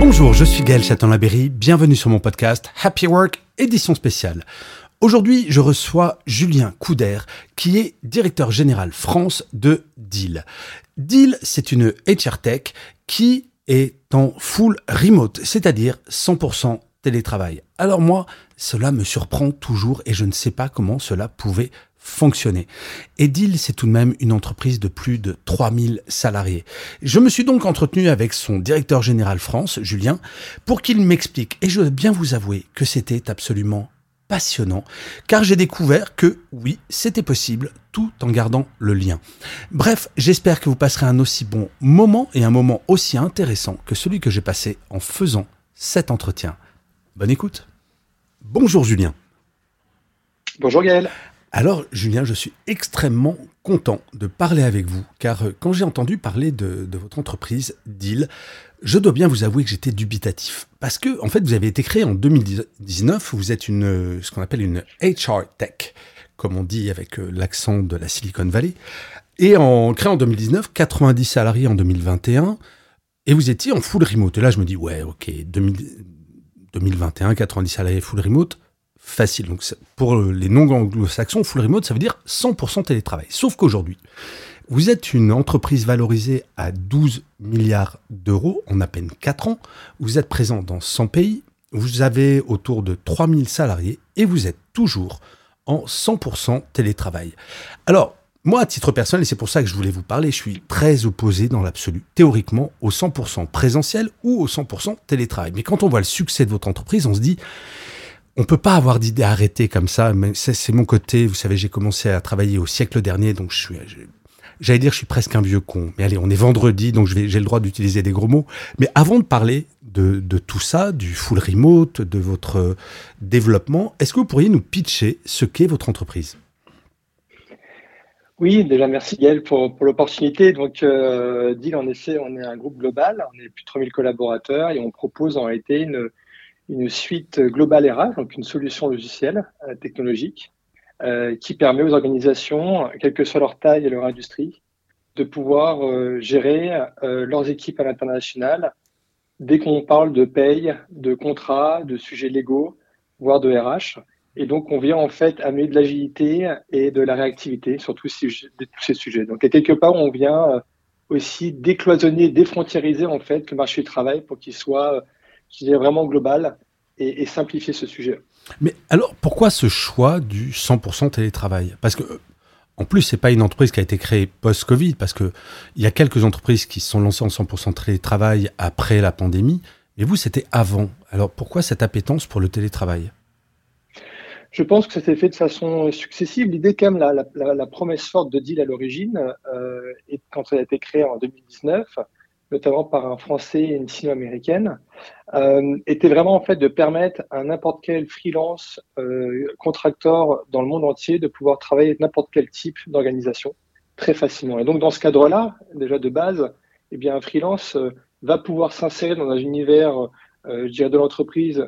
Bonjour, je suis Gaël Chaton-Laberry. Bienvenue sur mon podcast Happy Work, édition spéciale. Aujourd'hui, je reçois Julien Couder, qui est directeur général France de Deal. Deal, c'est une HR Tech qui est en full remote, c'est-à-dire 100% télétravail. Alors moi, cela me surprend toujours et je ne sais pas comment cela pouvait fonctionner. Et Deal, c'est tout de même une entreprise de plus de 3000 salariés. Je me suis donc entretenu avec son directeur général France, Julien, pour qu'il m'explique, et je dois bien vous avouer que c'était absolument passionnant, car j'ai découvert que oui, c'était possible, tout en gardant le lien. Bref, j'espère que vous passerez un aussi bon moment et un moment aussi intéressant que celui que j'ai passé en faisant cet entretien. Bonne écoute. Bonjour Julien. Bonjour Gaël. Alors Julien, je suis extrêmement content de parler avec vous, car euh, quand j'ai entendu parler de, votre entreprise, Deal, je dois bien vous avouer que j'étais dubitatif. Parce que, en fait, vous avez été créé en 2019, vous êtes une, euh, ce qu'on appelle une HR Tech, comme on dit avec euh, l'accent de la Silicon Valley. Et en créé en 2019, 90 salariés en 2021, et vous étiez en full remote. Et là, je me dis, ouais, ok, 2021, 90 salariés full remote, facile. Donc pour les non-anglo-saxons, full remote, ça veut dire 100% télétravail. Sauf qu'aujourd'hui, vous êtes une entreprise valorisée à 12 milliards d'euros en à peine 4 ans. Vous êtes présent dans 100 pays. Vous avez autour de 3000 salariés et vous êtes toujours en 100% télétravail. Alors, moi, à titre personnel, et c'est pour ça que je voulais vous parler, je suis très opposé dans l'absolu, théoriquement, au 100% présentiel ou au 100% télétravail. Mais quand on voit le succès de votre entreprise, on se dit, on peut pas avoir d'idée arrêtée comme ça. C'est mon côté. Vous savez, j'ai commencé à travailler au siècle dernier, donc j'allais dire, je suis presque un vieux con. Mais allez, on est vendredi, donc j'ai le droit d'utiliser des gros mots. Mais avant de parler de, tout ça, du full remote, de votre développement, est-ce que vous pourriez nous pitcher ce qu'est votre entreprise? Oui, déjà merci Gaël pour, l'opportunité. Donc, euh, Deal, en on est un groupe global, on est plus de 3000 collaborateurs et on propose en réalité une, une suite globale RH, donc une solution logicielle euh, technologique euh, qui permet aux organisations, quelle que soit leur taille et leur industrie, de pouvoir euh, gérer leurs équipes à l'international dès qu'on parle de paye, de contrat, de sujets légaux, voire de RH. Et donc, on vient en fait amener de l'agilité et de la réactivité sur tous ces, sujets. Donc, à quelque part, on vient aussi décloisonner, défrontiériser en fait le marché du travail pour qu'il soit qui est vraiment global et, simplifier ce sujet. Mais alors, pourquoi ce choix du 100% télétravail? Parce que, en plus, c'est pas une entreprise qui a été créée post-Covid, parce qu'il y a quelques entreprises qui se sont lancées en 100% télétravail après la pandémie, mais vous, c'était avant. Alors, pourquoi cette appétence pour le télétravail? Je pense que ça s'est fait de façon successive. L'idée, quand même, la, la, promesse forte de Deal à l'origine, euh, et quand elle a été créée en 2019, notamment par un Français et une Sino-américaine, euh, était vraiment en fait de permettre à n'importe quel freelance euh, contracteur dans le monde entier de pouvoir travailler avec n'importe quel type d'organisation très facilement. Et donc dans ce cadre-là, déjà de base, eh bien un freelance euh, va pouvoir s'insérer dans un univers, euh, je dirais de l'entreprise,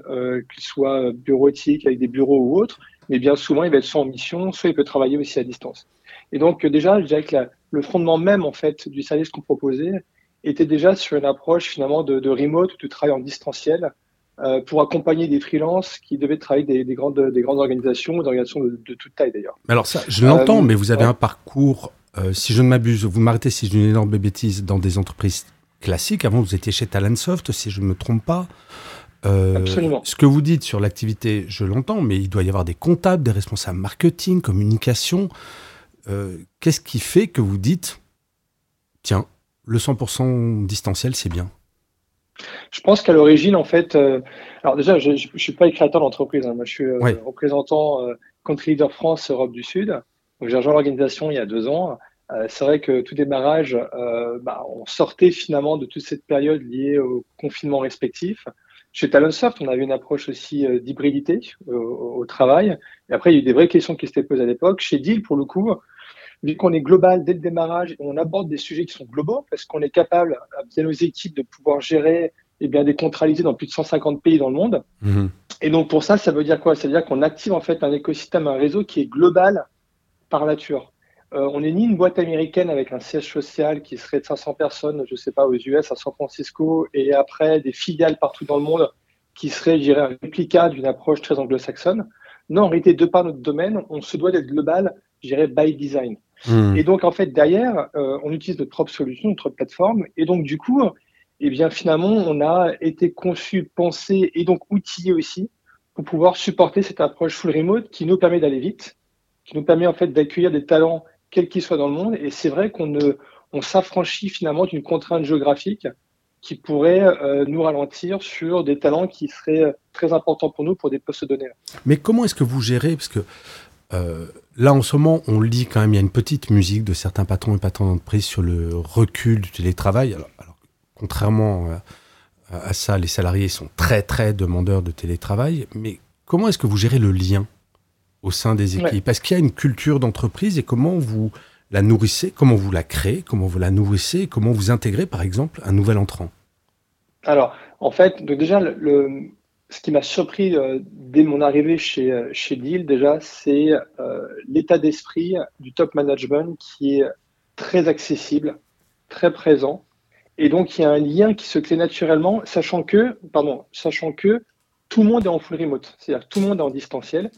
qu'il soit bureautique avec des bureaux ou autre, mais bien souvent il va être soit en mission, soit il peut travailler aussi à distance. Et donc déjà, je dirais que le fondement même en fait du service qu'on proposait était déjà sur une approche finalement de, de remote, de travail en distanciel, euh, pour accompagner des freelances qui devaient travailler des, des grandes, des grandes organisations, des organisations de, de toute taille d'ailleurs. Alors ça, je l'entends, euh, mais vous avez ouais. un parcours, euh, si je ne m'abuse, vous m'arrêtez si j'ai une énorme bêtise, dans des entreprises classiques. Avant, vous étiez chez Talentsoft, si je ne me trompe pas. Absolument. Ce que vous dites sur l'activité, je l'entends, mais il doit y avoir des comptables, des responsables marketing, communication. Qu'est-ce qui fait que vous dites, tiens, le 100% distanciel, c'est bien je pense qu'à l'origine, en fait, euh, alors déjà, je ne suis pas le créateur d'entreprise. Hein, moi, je suis euh, Ouais. représentant euh, Country Leader France Europe du Sud. Donc, j'ai rejoint l'organisation il y a deux ans c'est vrai que tout démarrage, bah, on sortait finalement de toute cette période liée au confinement respectif. Chez Talonsoft, on avait une approche aussi d'hybridité au, travail. Et après, il y a eu des vraies questions qui s'étaient posées à l'époque. Chez Deal, pour le coup, vu qu'on est global dès le démarrage, on aborde des sujets qui sont globaux parce qu'on est capable, via nos équipes, de pouvoir gérer et eh bien, décontraliser dans plus de 150 pays dans le monde. Mhm. Et donc pour ça, ça veut dire quoi? Ça veut dire qu'on active en fait un écosystème, un réseau qui est global par nature. Euh, on n'est ni une boîte américaine avec un siège social qui serait de 500 personnes, je ne sais pas, aux US, à San Francisco, et après des filiales partout dans le monde qui seraient, je dirais, un réplica d'une approche très anglo-saxonne. Non, en réalité, de par notre domaine, on se doit d'être global, je dirais, by design. Mhm. Et donc, en fait, derrière, euh, on utilise notre propre solution, notre plateforme. Et donc, du coup, et eh bien finalement, on a été conçu, pensé et donc outillé aussi pour pouvoir supporter cette approche full remote qui nous permet d'aller vite, qui nous permet en fait d'accueillir des talents quels qu'ils soient dans le monde. Et c'est vrai qu'on ne, on s'affranchit finalement d'une contrainte géographique qui pourrait euh, nous ralentir sur des talents qui seraient très importants pour nous pour des postes donnés. Mais comment est-ce que vous gérez? Parce que euh, là, en ce moment, on lit quand même, il y a une petite musique de certains patrons et patrons d'entreprise sur le recul du télétravail. Alors, contrairement euh, à ça, les salariés sont très très demandeurs de télétravail. Mais comment est-ce que vous gérez le lien au sein des équipes? Est-ce qu'il y a une culture d'entreprise et comment vous la nourrissez Comment vous la créez Comment vous la nourrissez Comment vous intégrez, par exemple, un nouvel entrant? Alors, en fait, donc déjà, le, ce qui m'a surpris euh, dès mon arrivée chez, euh, chez Deal, déjà, c'est l'état d'esprit du top management qui est très accessible, très présent, et donc, il y a un lien qui se crée naturellement, sachant que, pardon, sachant que tout le monde est en full remote. C'est-à-dire tout le monde est en distanciel.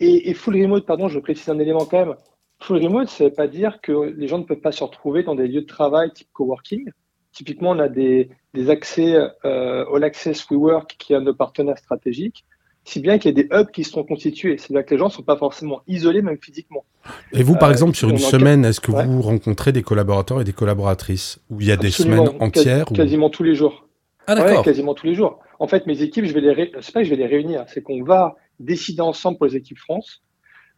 Et, full remote, pardon, je précise un élément quand même. Full remote, ça ne veut pas dire que les gens ne peuvent pas se retrouver dans des lieux de travail type coworking. Typiquement, on a des, accès euh, All Access WeWork qui est un de nos partenaires stratégiques si bien qu'il y a des hubs qui sont constitués. C'est-à-dire que les gens ne sont pas forcément isolés, même physiquement. Et vous, par euh, exemple, sur une semaine, est-ce que vous rencontrez des collaborateurs et des collaboratrices Où il y a des semaines entières Quasiment tous les jours. Ah, d'accord. quasiment tous les jours. En fait, mes équipes, je vais les, ré... pas que je vais les réunir, c'est qu'on va décider ensemble pour les équipes France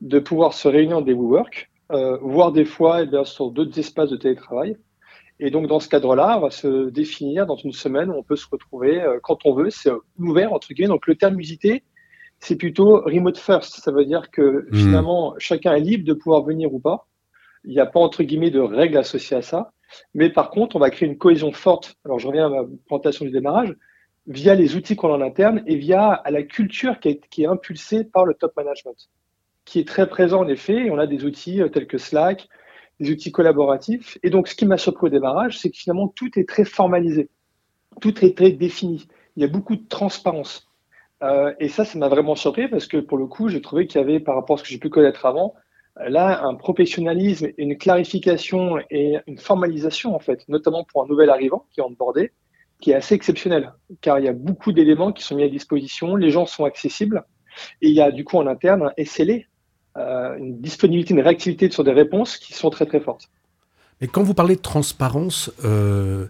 de pouvoir se réunir dans des WeWork, euh, voire des fois eh bien, sur d'autres espaces de télétravail. Et donc, dans ce cadre-là, on va se définir dans une semaine où on peut se retrouver euh, quand on veut. C'est ouvert, entre guillemets. Donc, le terme usité, c'est plutôt remote first. Ça veut dire que hmm. finalement, chacun est libre de pouvoir venir ou pas. Il n'y a pas, entre guillemets, de règles associées à ça. Mais par contre, on va créer une cohésion forte. Alors, je reviens à ma présentation du démarrage via les outils qu'on a en interne et via à la culture qui est, qui est impulsée par le top management, qui est très présent en effet. Et on a des outils euh, tels que Slack, des outils collaboratifs. Et donc, ce qui m'a surpris au démarrage, c'est que finalement, tout est très formalisé. Tout est très défini. Il y a beaucoup de transparence. Euh, et ça, ça m'a vraiment surpris parce que pour le coup, j'ai trouvé qu'il y avait, par rapport à ce que j'ai pu connaître avant, là, un professionnalisme, une clarification et une formalisation, en fait, notamment pour un nouvel arrivant qui est onboardé, qui est assez exceptionnel, car il y a beaucoup d'éléments qui sont mis à disposition, les gens sont accessibles, et il y a du coup en interne un SLA, euh, une disponibilité, une réactivité sur des réponses qui sont très très fortes. Et quand vous parlez de transparence, euh,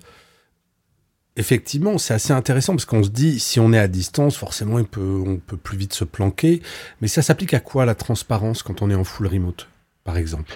Effectivement, c'est assez intéressant parce qu'on se dit, si on est à distance, forcément, on peut, on peut plus vite se planquer. Mais ça s'applique à quoi la transparence quand on est en full remote, par exemple?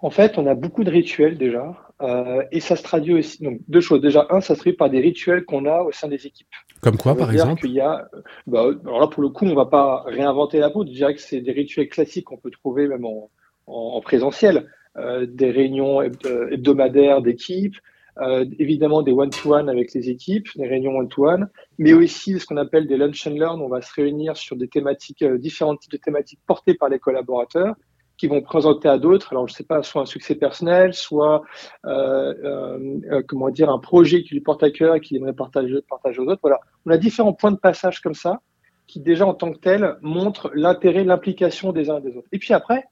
En fait, on a beaucoup de rituels déjà. Euh, et ça se traduit aussi. Donc, deux choses. Déjà, un, ça se traduit par des rituels qu'on a au sein des équipes. Comme quoi, par exemple y a, bah, Alors là, pour le coup, on ne va pas réinventer la peau. Je dirais que c'est des rituels classiques qu'on peut trouver même en, en, présentiel. Euh, des réunions hebdomadaires d'équipe, euh, évidemment des one-to-one avec les équipes, des réunions one-to-one, mais aussi ce qu'on appelle des lunch and learn. On va se réunir sur des thématiques, euh, différents types de thématiques portées par les collaborateurs qui vont présenter à d'autres. Alors, je ne sais pas, soit un succès personnel, soit euh, euh, comment dire un projet qui lui porte à cœur et qu'il aimerait partager, partager aux autres. Voilà, on a différents points de passage comme ça qui déjà en tant que tel montrent l'intérêt, l'implication des uns et des autres. Et puis après,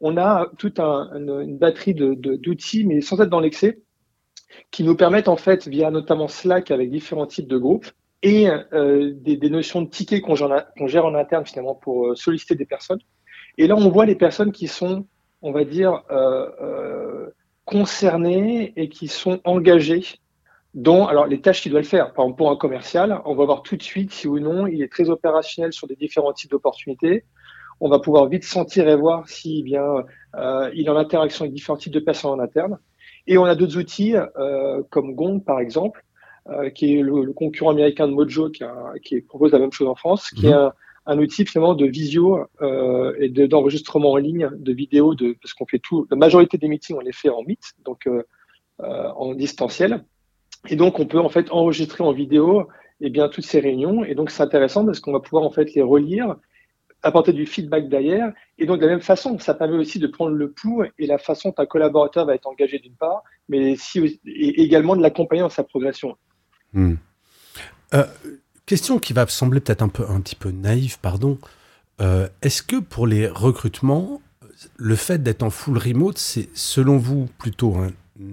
on a toute un, une, batterie d'outils, mais sans être dans l'excès, qui nous permettent en fait, via notamment Slack avec différents types de groupes et euh, des, notions de tickets qu'on gère, en interne finalement pour euh, solliciter des personnes. Et là, on voit les personnes qui sont, on va dire, euh, euh concernées et qui sont engagées dans alors les tâches qu'il doit le faire. Par exemple, pour un commercial, on va voir tout de suite si ou non il est très opérationnel sur des différents types d'opportunités. on va pouvoir vite sentir et voir si bien euh, il est en interaction avec différents types de personnes en interne. Et on a d'autres outils euh, comme Gong par exemple, euh, qui est le, concurrent américain de Mojo, qui, qui, propose la même chose en France, qui mhm. est un, un, outil finalement de visio euh, et d'enregistrement en ligne de vidéos, de, parce qu'on fait tout. La majorité des meetings on les fait en Meet, donc euh, en distanciel. Et donc on peut en fait enregistrer en vidéo eh bien toutes ces réunions. Et donc c'est intéressant parce qu'on va pouvoir en fait les relire apporter du feedback derrière. Et donc, de la même façon, ça permet aussi de prendre le pouls et la façon dont un collaborateur va être engagé d'une part, mais si, et également de l'accompagner dans sa progression. Hmm. Question qui va sembler peut-être un, peu, un petit peu naïve, pardon. Euh, est-ce que pour les recrutements, le fait d'être en full remote, c'est selon vous plutôt un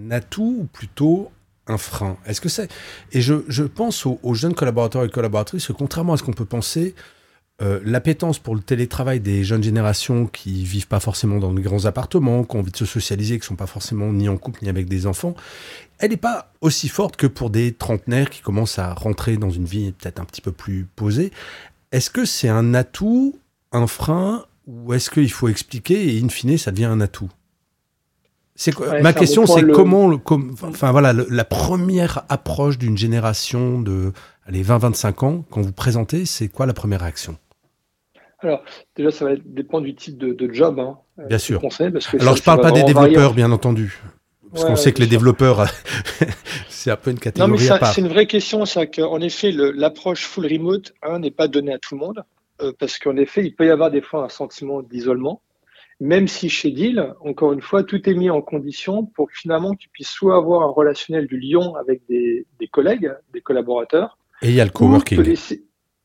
atout ou plutôt un frein? Est-ce que c'est Et je, je pense aux, aux, jeunes collaborateurs et collaboratrices que contrairement à ce qu'on peut penser, euh, l'appétence pour le télétravail des jeunes générations qui vivent pas forcément dans de grands appartements, qui ont envie de se socialiser, qui sont pas forcément ni en couple ni avec des enfants, elle n'est pas aussi forte que pour des trentenaires qui commencent à rentrer dans une vie peut-être un petit peu plus posée. Est-ce que c'est un atout, un frein, ou est-ce qu'il faut expliquer et in fine ça devient un atout? C'est ma question, c'est comment, enfin voilà, la première approche d'une génération de, allez, 20-25 ans, quand vous présentez, c'est quoi la première réaction? Alors, déjà, ça va dépendre du type de, job. Hein, euh, bien sûr. Alors, je ne parle pas des développeurs, bien entendu. Parce qu'on sait que les développeurs, c'est un peu une catégorie non, mais C'est une vraie question. C'est qu'en effet, l'approche full remote n'est pas donnée à tout le monde. Euh, parce qu'en effet, il peut y avoir des fois un sentiment d'isolement. Même si chez Deal, encore une fois, tout est mis en condition pour que finalement tu puisses soit avoir un relationnel du lion avec des, des collègues, des collaborateurs. Et il y a le coworking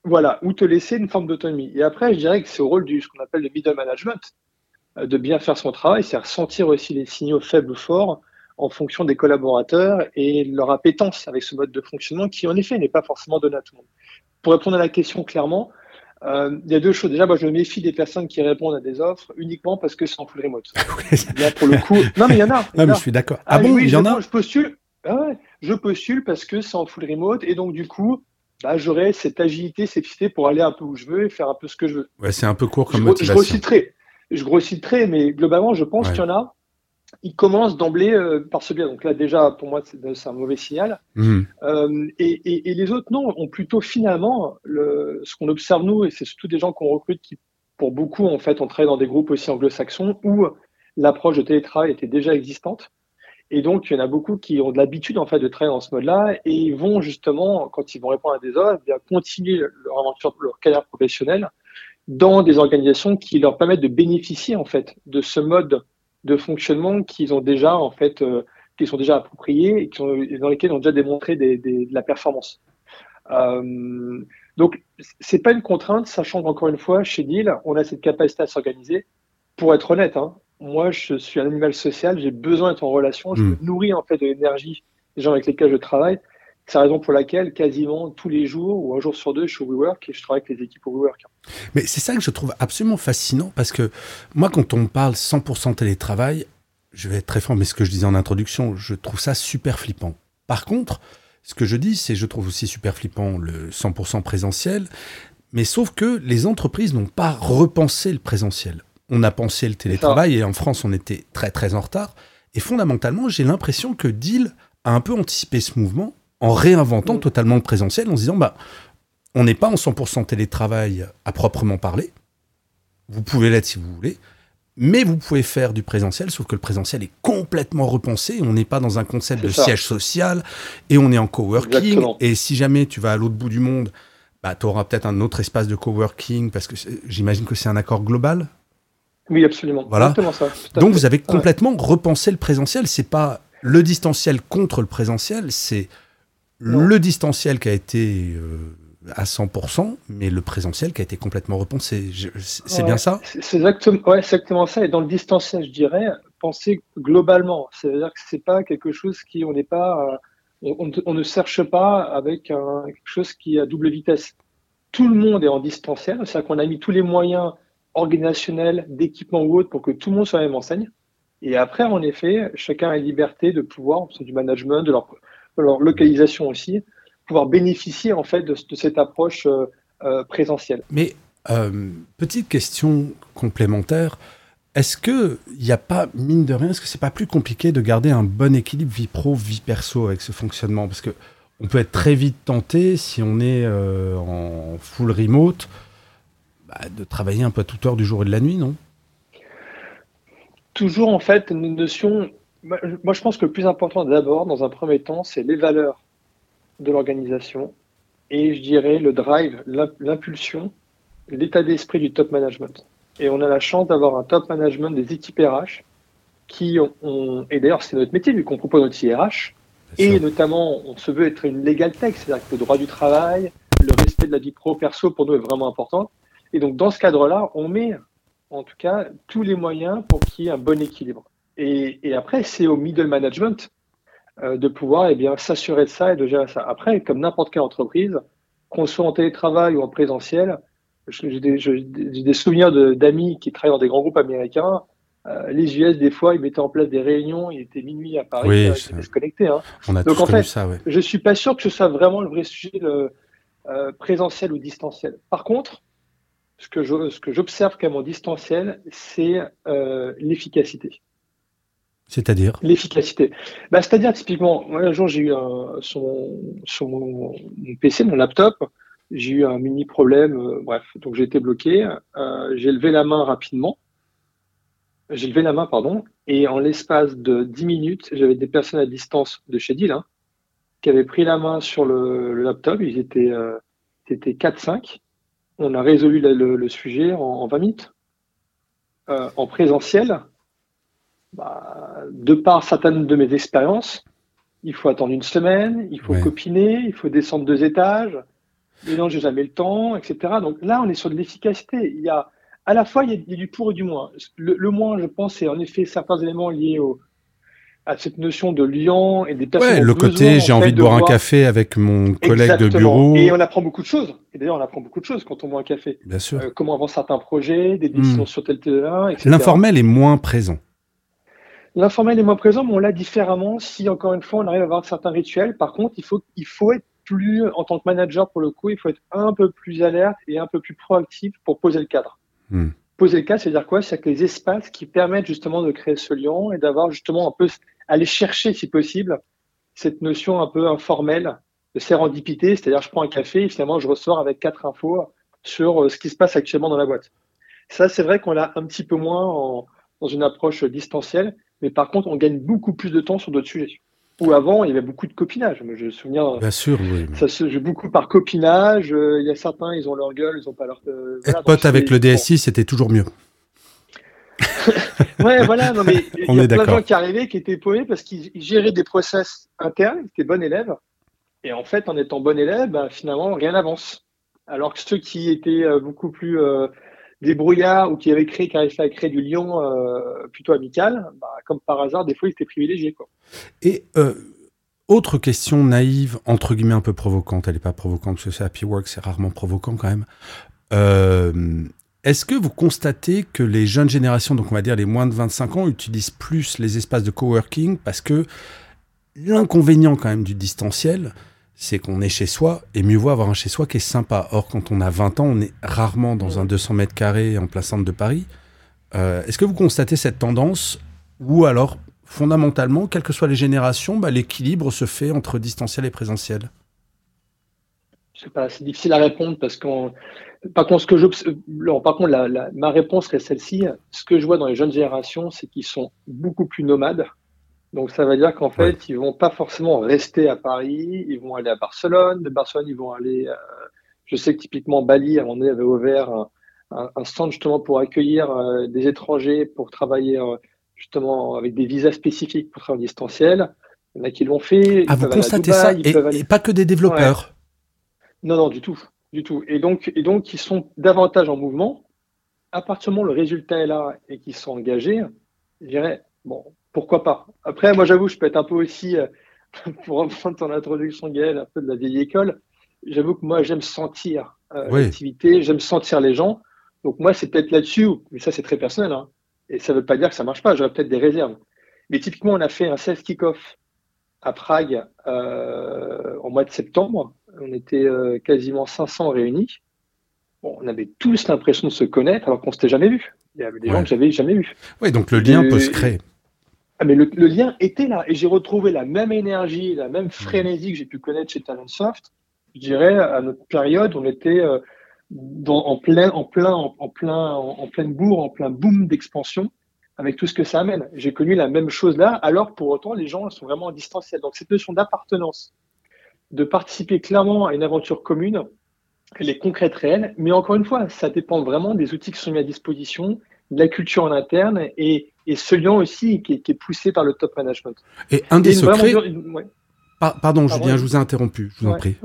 voilà, ou te laisser une forme d'autonomie. Et après, je dirais que c'est au rôle du ce qu'on appelle le middle management euh, de bien faire son travail, c'est ressentir aussi les signaux faibles ou forts en fonction des collaborateurs et leur appétence avec ce mode de fonctionnement qui, en effet, n'est pas forcément donné à tout le monde. Pour répondre à la question clairement, euh, il y a deux choses. Déjà, moi, je me méfie des personnes qui répondent à des offres uniquement parce que c'est en full remote. pour le coup, non, mais il y en a. non, mais je suis d'accord. Ah, ah, bon, il y en a. Je postule. Ah je postule parce que c'est en full remote et donc du coup, bah, j'aurai cette agilité, cette fierté pour aller un peu où je veux et faire un peu ce que je veux. Ouais, c'est un peu court comme je, motivation. Je grossiterai, je grossiterai, mais globalement, je pense qu'il y en a. Ils commencent d'emblée euh, par ce biais. Donc là, déjà, pour moi, c'est un mauvais signal. Mmh. Euh, et, et, et, les autres, non, ont plutôt finalement, le, ce qu'on observe nous, et c'est surtout des gens qu'on recrute qui, pour beaucoup, en fait, ont travaillé dans des groupes aussi anglo-saxons où l'approche de télétravail était déjà existante. Et donc, il y en a beaucoup qui ont de l'habitude en fait de travailler dans ce mode-là et ils vont justement, quand ils vont répondre à des offres, bien continuer leur aventure, leur carrière professionnelle dans des organisations qui leur permettent de bénéficier en fait de ce mode de fonctionnement qu'ils ont déjà en fait, euh, sont déjà appropriés et dans lesquels ils ont déjà démontré de la performance. Euh, donc, c'est pas une contrainte, sachant qu'encore une fois, chez Deal, on a cette capacité à s'organiser. Pour être honnête, hein, moi, je suis un animal social, j'ai besoin d'être en relation, je me hmm. nourris en fait de l'énergie des gens avec lesquels je travaille. C'est la raison pour laquelle quasiment tous les jours ou un jour sur deux, je suis au WeWork et je travaille avec les équipes au WeWork. Mais c'est ça que je trouve absolument fascinant parce que moi, quand on me parle 100% télétravail, je vais être très franc, mais ce que je disais en introduction, je trouve ça super flippant. Par contre, ce que je dis, c'est je trouve aussi super flippant le 100% présentiel, mais sauf que les entreprises n'ont pas repensé le présentiel on a pensé le télétravail et en France, on était très très en retard. Et fondamentalement, j'ai l'impression que Deal a un peu anticipé ce mouvement en réinventant mm. totalement le présentiel, en se disant bah, on n'est pas en 100% télétravail à proprement parler. Vous pouvez l'être si vous voulez, mais vous pouvez faire du présentiel, sauf que le présentiel est complètement repensé. On n'est pas dans un concept de siège social et on est en coworking. Et si jamais tu vas à l'autre bout du monde, bah, tu auras peut-être un autre espace de coworking parce que j'imagine que c'est un accord global oui, absolument. Voilà. Donc vous avez complètement repensé le présentiel. C'est pas le distanciel contre le présentiel, c'est le distanciel qui a été euh, à 100%, mais le présentiel qui a été complètement repensé. C'est bien ça? C'est exactement, ouais, exactement ça. Et dans le distanciel, je dirais, penser globalement. C'est-à-dire que c'est pas quelque chose qui, on n'est pas, euh, on, ne cherche pas avec quelque chose qui est à double vitesse. Tout le monde est en distanciel, c'est-à-dire qu'on a mis tous les moyens organisationnel, d'équipement ou autre pour que tout le monde soit à la même enseigne. Et après, en effet, chacun a liberté de pouvoir, c'est du management, de leur, localisation aussi, pouvoir bénéficier en fait de, cette approche euh, euh, présentielle. Mais Euh, petite question complémentaire. Est-ce que il n'y a pas, mine de rien, est-ce que c'est pas plus compliqué de garder un bon équilibre vie pro, vie perso avec ce fonctionnement? Parce que on peut être très vite tenté, si on est en full remote, bah, de travailler un peu à toute heure du jour et de la nuit, non? Toujours, en fait, une notion. Moi, je pense que le plus important d'abord, dans un premier temps, c'est les valeurs de l'organisation et je dirais le drive, l'impulsion, l'état d'esprit du top management. Et on a la chance d'avoir un top management des équipes RH qui ont, et d'ailleurs c'est notre métier vu qu'on propose notre IRH, et notamment on se veut être une legal tech, c'est-à-dire que le droit du travail, le respect de la vie pro perso pour nous est vraiment important. Et donc dans ce cadre-là, on met en tout cas tous les moyens pour qu'il y ait un bon équilibre. Et, et après, c'est au middle management euh, de pouvoir eh bien s'assurer de ça et de gérer ça. Après, comme n'importe quelle entreprise, qu'on soit en télétravail ou en présentiel, j'ai des, des, souvenirs d'amis qui travaillent dans des grands groupes américains. Euh, les US, des fois, ils mettaient en place des réunions, il était minuit à Paris, oui, ils étaient se Hein. On a Donc en fait, ça, ouais. je suis pas sûr que ce soit vraiment le vrai sujet le, euh, présentiel ou distanciel. Par contre, ce que j'observe quand même en distanciel, c'est euh, l'efficacité. C'est-à-dire? L'efficacité. Bah, C'est-à-dire, typiquement, un jour, j'ai eu un, sur, mon, PC, mon laptop, j'ai eu un mini problème, euh, bref, donc j'ai été bloqué. Euh, j'ai levé la main rapidement. J'ai levé la main, pardon, et en l'espace de 10 minutes, j'avais des personnes à distance de chez Deal hein, qui avaient pris la main sur le, laptop. Ils étaient, euh, 4-5. On a résolu le, sujet en, en 20 minutes. Euh, en présentiel, bah, de par certaines de mes expériences, il faut attendre une semaine, il faut copiner, il faut descendre deux étages, mais non, j'ai jamais le temps, etc. Donc là, on est sur de l'efficacité. Il y a à la fois il y a, du pour et du moins. Le, moins, je pense, c'est en effet certains éléments liés au, à cette notion de lien et des personnes. Ouais, le côté j'ai envie de, boire un café avec mon collègue de bureau. Et on apprend beaucoup de choses. Et d'ailleurs, on apprend beaucoup de choses quand on boit un café. Bien sûr. Euh, comment avancent certains projets, des décisions hmm. sur tel tel etc. L'informel est moins présent. L'informel est moins présent, mais on l'a différemment si, encore une fois, on arrive à avoir certains rituels. Par contre, il faut, il faut être plus, en tant que manager, pour le coup, il faut être un peu plus alerte et un peu plus proactif pour poser le cadre. Hmm. Poser le cadre, c'est-à-dire quoi? C'est que les espaces qui permettent justement de créer ce lien et d'avoir justement un peu, aller chercher, si possible, cette notion un peu informelle de sérendipité, c'est-à-dire je prends un café et finalement je ressors avec quatre infos sur euh, ce qui se passe actuellement dans la boîte. Ça, c'est vrai qu'on l'a un petit peu moins dans une approche distancielle, mais par contre, on gagne beaucoup plus de temps sur d'autres sujets. Ou avant, il y avait beaucoup de copinage. Je me souviens. Bien sûr, oui. Ça se joue beaucoup par copinage. Euh, il y a certains, ils ont leur gueule, ils n'ont pas leur. Euh, Être pote avec le DSI, c'était toujours mieux. ouais, voilà. Non, mais il y a plein de gens qui arrivaient, qui étaient paumés parce qu'ils géraient des process internes, ils étaient bons élèves. Et en fait, en étant bon élève, bah, finalement, rien n'avance. Alors que ceux qui étaient euh, beaucoup plus des brouillards ou qui avaient créé, qui arrivaient à créer du lion euh, plutôt amical, bah, comme par hasard, des fois, ils étaient privilégiés. Quoi. Et euh, autre question naïve, entre guillemets un peu provocante, elle n'est pas provocante parce que c'est Happy Work, c'est rarement provocant quand même. Est-ce que vous constatez que les jeunes générations, donc on va dire les moins de 25 ans, utilisent plus les espaces de coworking parce que l'inconvénient quand même du distanciel, c'est qu'on est chez soi, et mieux vaut avoir un chez soi qui est sympa. Or, quand on a 20 ans, on est rarement dans un 200 mètres carrés en plein centre de Paris. Euh, est-ce que vous constatez cette tendance Ou alors, fondamentalement, quelles que soient les générations, bah, l'équilibre se fait entre distanciel et présentiel? Sais pas, c'est difficile à répondre parce qu'on. Par contre, ce que par contre, ma réponse serait celle-ci. Ce que je vois dans les jeunes générations, c'est qu'ils sont beaucoup plus nomades donc ça veut dire qu'en fait, ils vont pas forcément rester à Paris, ils vont aller à Barcelone. De Barcelone, ils vont aller. Euh, je sais que typiquement Bali, donné, avait ouvert un, un, stand justement pour accueillir euh, des étrangers pour travailler euh, justement avec des visas spécifiques pour travailler en distanciel. Il y en a qui l'ont fait. Ah, vous constatez ça et, pas que des développeurs Non, non, du tout, du tout. Et donc, et donc, ils sont davantage en mouvement. À partir du moment où le résultat est là et qu'ils sont engagés, je dirais, bon, pourquoi pas. Après, moi, j'avoue, je peux être un peu aussi, euh, pour reprendre ton introduction, Gaël, un peu de la vieille école. J'avoue que moi, j'aime sentir euh, l'activité, j'aime sentir les gens. Donc, moi, c'est peut-être là-dessus, mais ça, c'est très personnel. Hein. Et ça ne veut pas dire que ça ne marche pas. J'aurais peut-être des réserves. Mais typiquement, on a fait un self kick-off à Prague euh, au mois de septembre. On était quasiment 500 réunis. on avait tous l'impression de se connaître alors qu'on s'était jamais vu. Il y avait des gens que j'avais jamais vus. Oui, donc le lien peut se créer. Ah, mais le, lien était là et j'ai retrouvé la même énergie, la même frénésie que j'ai pu connaître chez Talentsoft. Je dirais à notre période, on était euh, dans, en plein, en plein, en, plein, en, pleine bourre, en plein boom d'expansion, avec tout ce que ça amène. J'ai connu la même chose là, alors pour autant les gens sont vraiment en distanciel. Donc cette notion d'appartenance, de participer clairement à une aventure commune, elle est concrète, réelle, mais encore une fois, ça dépend vraiment des outils qui sont mis à disposition, de la culture en interne et, et ce lien aussi qui est, poussé par le top management. Et un des secrets. pardon, Julien, je vous ai interrompu, je vous en prie.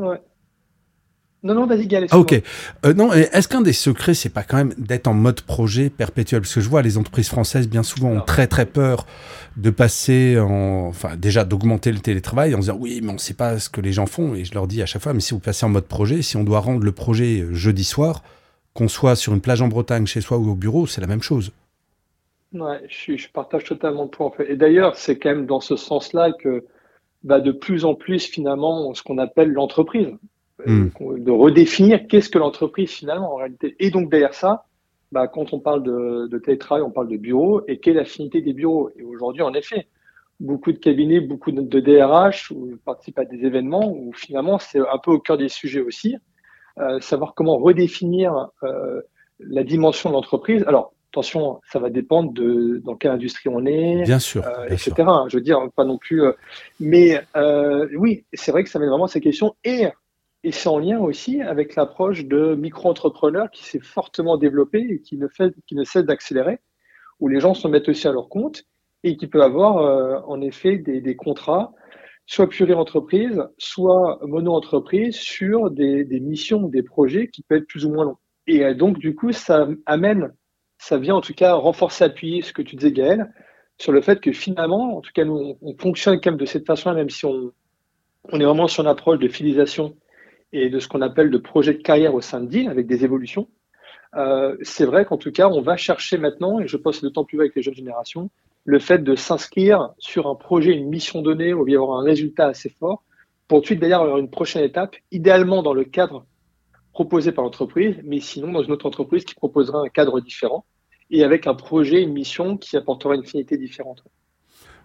Non, non, vas-y, Gaël. Ah, ok. Euh, non, est-ce qu'un des secrets, c'est pas quand même d'être en mode projet perpétuel? Parce que je vois les entreprises françaises, bien souvent, ont très, très peur de passer en. Enfin, déjà, d'augmenter le télétravail en disant oui, mais on ne sait pas ce que les gens font. Et je leur dis à chaque fois, mais si vous passez en mode projet, si on doit rendre le projet euh, jeudi soir, qu'on soit sur une plage en Bretagne, chez soi ou au bureau, c'est la même chose. Ouais, je, je partage totalement le point. En fait. Et d'ailleurs, c'est quand même dans ce sens-là que bah, de plus en plus, finalement, ce qu'on appelle l'entreprise. Hmm. de redéfinir qu'est-ce que l'entreprise finalement en réalité. Et donc derrière ça, bah, quand on parle de, télétravail, on parle de bureaux et quelle est l'affinité des bureaux? Et aujourd'hui, en effet, beaucoup de cabinets, beaucoup de, DRH où participent à des événements où finalement c'est un peu au cœur des sujets aussi, euh, savoir comment redéfinir euh, la dimension de l'entreprise. Alors attention, ça va dépendre de dans quelle industrie on est, bien sûr, euh, etc. Je veux dire, pas non plus. mais oui, c'est vrai que ça met vraiment ces questions et et c'est en lien aussi avec l'approche de micro-entrepreneurs qui s'est fortement développée et qui ne, fait, qui ne cesse d'accélérer, où les gens se mettent aussi à leur compte et qui peuvent avoir euh, en effet des, des, contrats, soit pluri-entreprise, soit mono-entreprise, sur des, des, missions, des projets qui peuvent être plus ou moins longs. Et euh, donc, du coup, ça amène, ça vient en tout cas renforcer, appuyer ce que tu disais, Gaël, sur le fait que finalement, en tout cas, nous, on, fonctionne quand même de cette façon-là, même si on, on est vraiment sur une approche de fidélisation et de ce qu'on appelle de projet de carrière au sein de Deal avec des évolutions. Euh, c'est vrai qu'en tout cas, on va chercher maintenant, et je pense d'autant plus avec les jeunes générations, le fait de s'inscrire sur un projet, une mission donnée, où il y avoir un résultat assez fort, pour ensuite d'ailleurs avoir une prochaine étape, idéalement dans le cadre proposé par l'entreprise, mais sinon dans une autre entreprise qui proposera un cadre différent, et avec un projet, une mission qui apportera une finalité différente.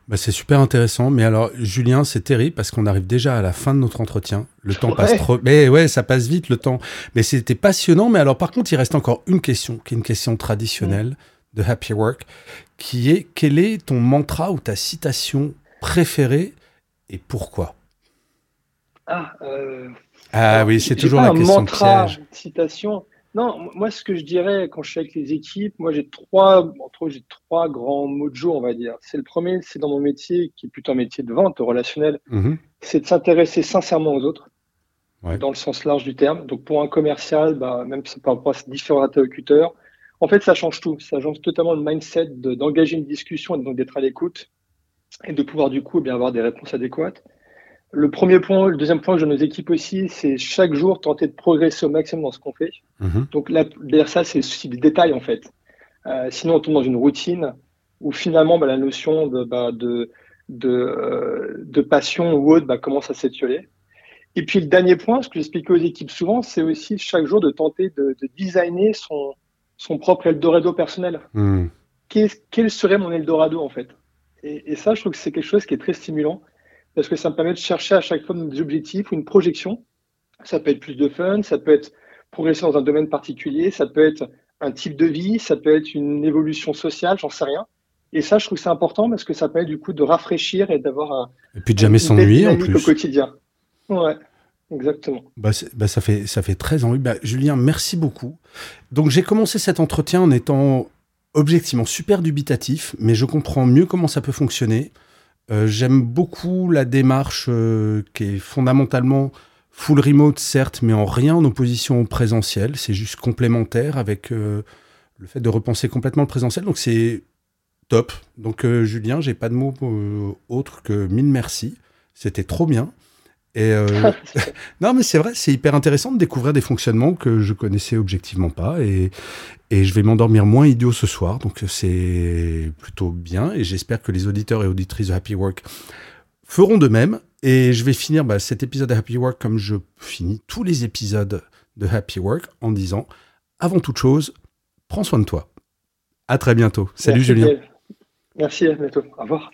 Bah, c'est super intéressant. Mais alors, Julien, c'est terrible parce qu'on arrive déjà à la fin de notre entretien. Le temps passe trop. Mais ouais, ça passe vite le temps. Mais c'était passionnant. Mais alors, par contre, il reste encore une question, qui est une question traditionnelle de Happy Work, qui est quel est ton mantra ou ta citation préférée et pourquoi? Ah, euh, ah oui, c'est toujours la question mantra, piège. Citation. Non, moi, ce que je dirais quand je suis avec les équipes, moi, j'ai trois, entre j'ai trois grands mots de jour, on va dire. C'est le premier, c'est dans mon métier, qui est plutôt un métier de vente relationnel, mhm. c'est de s'intéresser sincèrement aux autres, dans le sens large du terme. Donc, pour un commercial, bah, même par rapport à différents interlocuteurs, en fait, ça change tout. Ça change totalement le mindset d'engager une discussion et donc d'être à l'écoute et de pouvoir, du coup, eh bien avoir des réponses adéquates. Le premier point, le deuxième point que je nos équipes aussi, c'est chaque jour tenter de progresser au maximum dans ce qu'on fait. Mhm. Donc là, derrière ça, c'est aussi des détails en fait. Euh, sinon, on tombe dans une routine où finalement, bah, la notion de, bah, de, de, euh, de, passion ou autre bah, commence à s'étioler. Et puis le dernier point, ce que j'explique aux équipes souvent, c'est aussi chaque jour de tenter de, de designer son, son propre Eldorado personnel. Mhm. Quel serait mon Eldorado en fait? Et, et ça, je trouve que c'est quelque chose qui est très stimulant parce que ça me permet de chercher à chaque fois des objectifs ou une projection. Ça peut être plus de fun, ça peut être progresser dans un domaine particulier, ça peut être un type de vie, ça peut être une évolution sociale, j'en sais rien. Et ça, je trouve que c'est important parce que ça permet du coup de rafraîchir et d'avoir un. Et puis de jamais s'ennuyer en plus. au quotidien. Ouais. Exactement. Bah, bah, ça, fait, ça fait très envie. Bah, Julien, merci beaucoup. Donc j'ai commencé cet entretien en étant objectivement super dubitatif, mais je comprends mieux comment ça peut fonctionner. Euh, j'aime beaucoup la démarche euh, qui est fondamentalement full remote, certes, mais en rien en opposition au présentiel. C'est juste complémentaire avec euh, le fait de repenser complètement le présentiel. Donc c'est top. Donc Julien, j'ai pas de mots autres que mille merci. C'était trop bien. Et euh, non, mais c'est vrai, c'est hyper intéressant de découvrir des fonctionnements que je connaissais objectivement pas. Et, et je vais m'endormir moins idiot ce soir, donc c'est plutôt bien. Et j'espère que les auditeurs et auditrices de Happy Work feront de même. Et je vais finir bah, cet épisode de Happy Work comme je finis tous les épisodes de Happy Work en disant avant toute chose, prends soin de toi. À très bientôt. Salut Julien. Merci, à bientôt. Au revoir.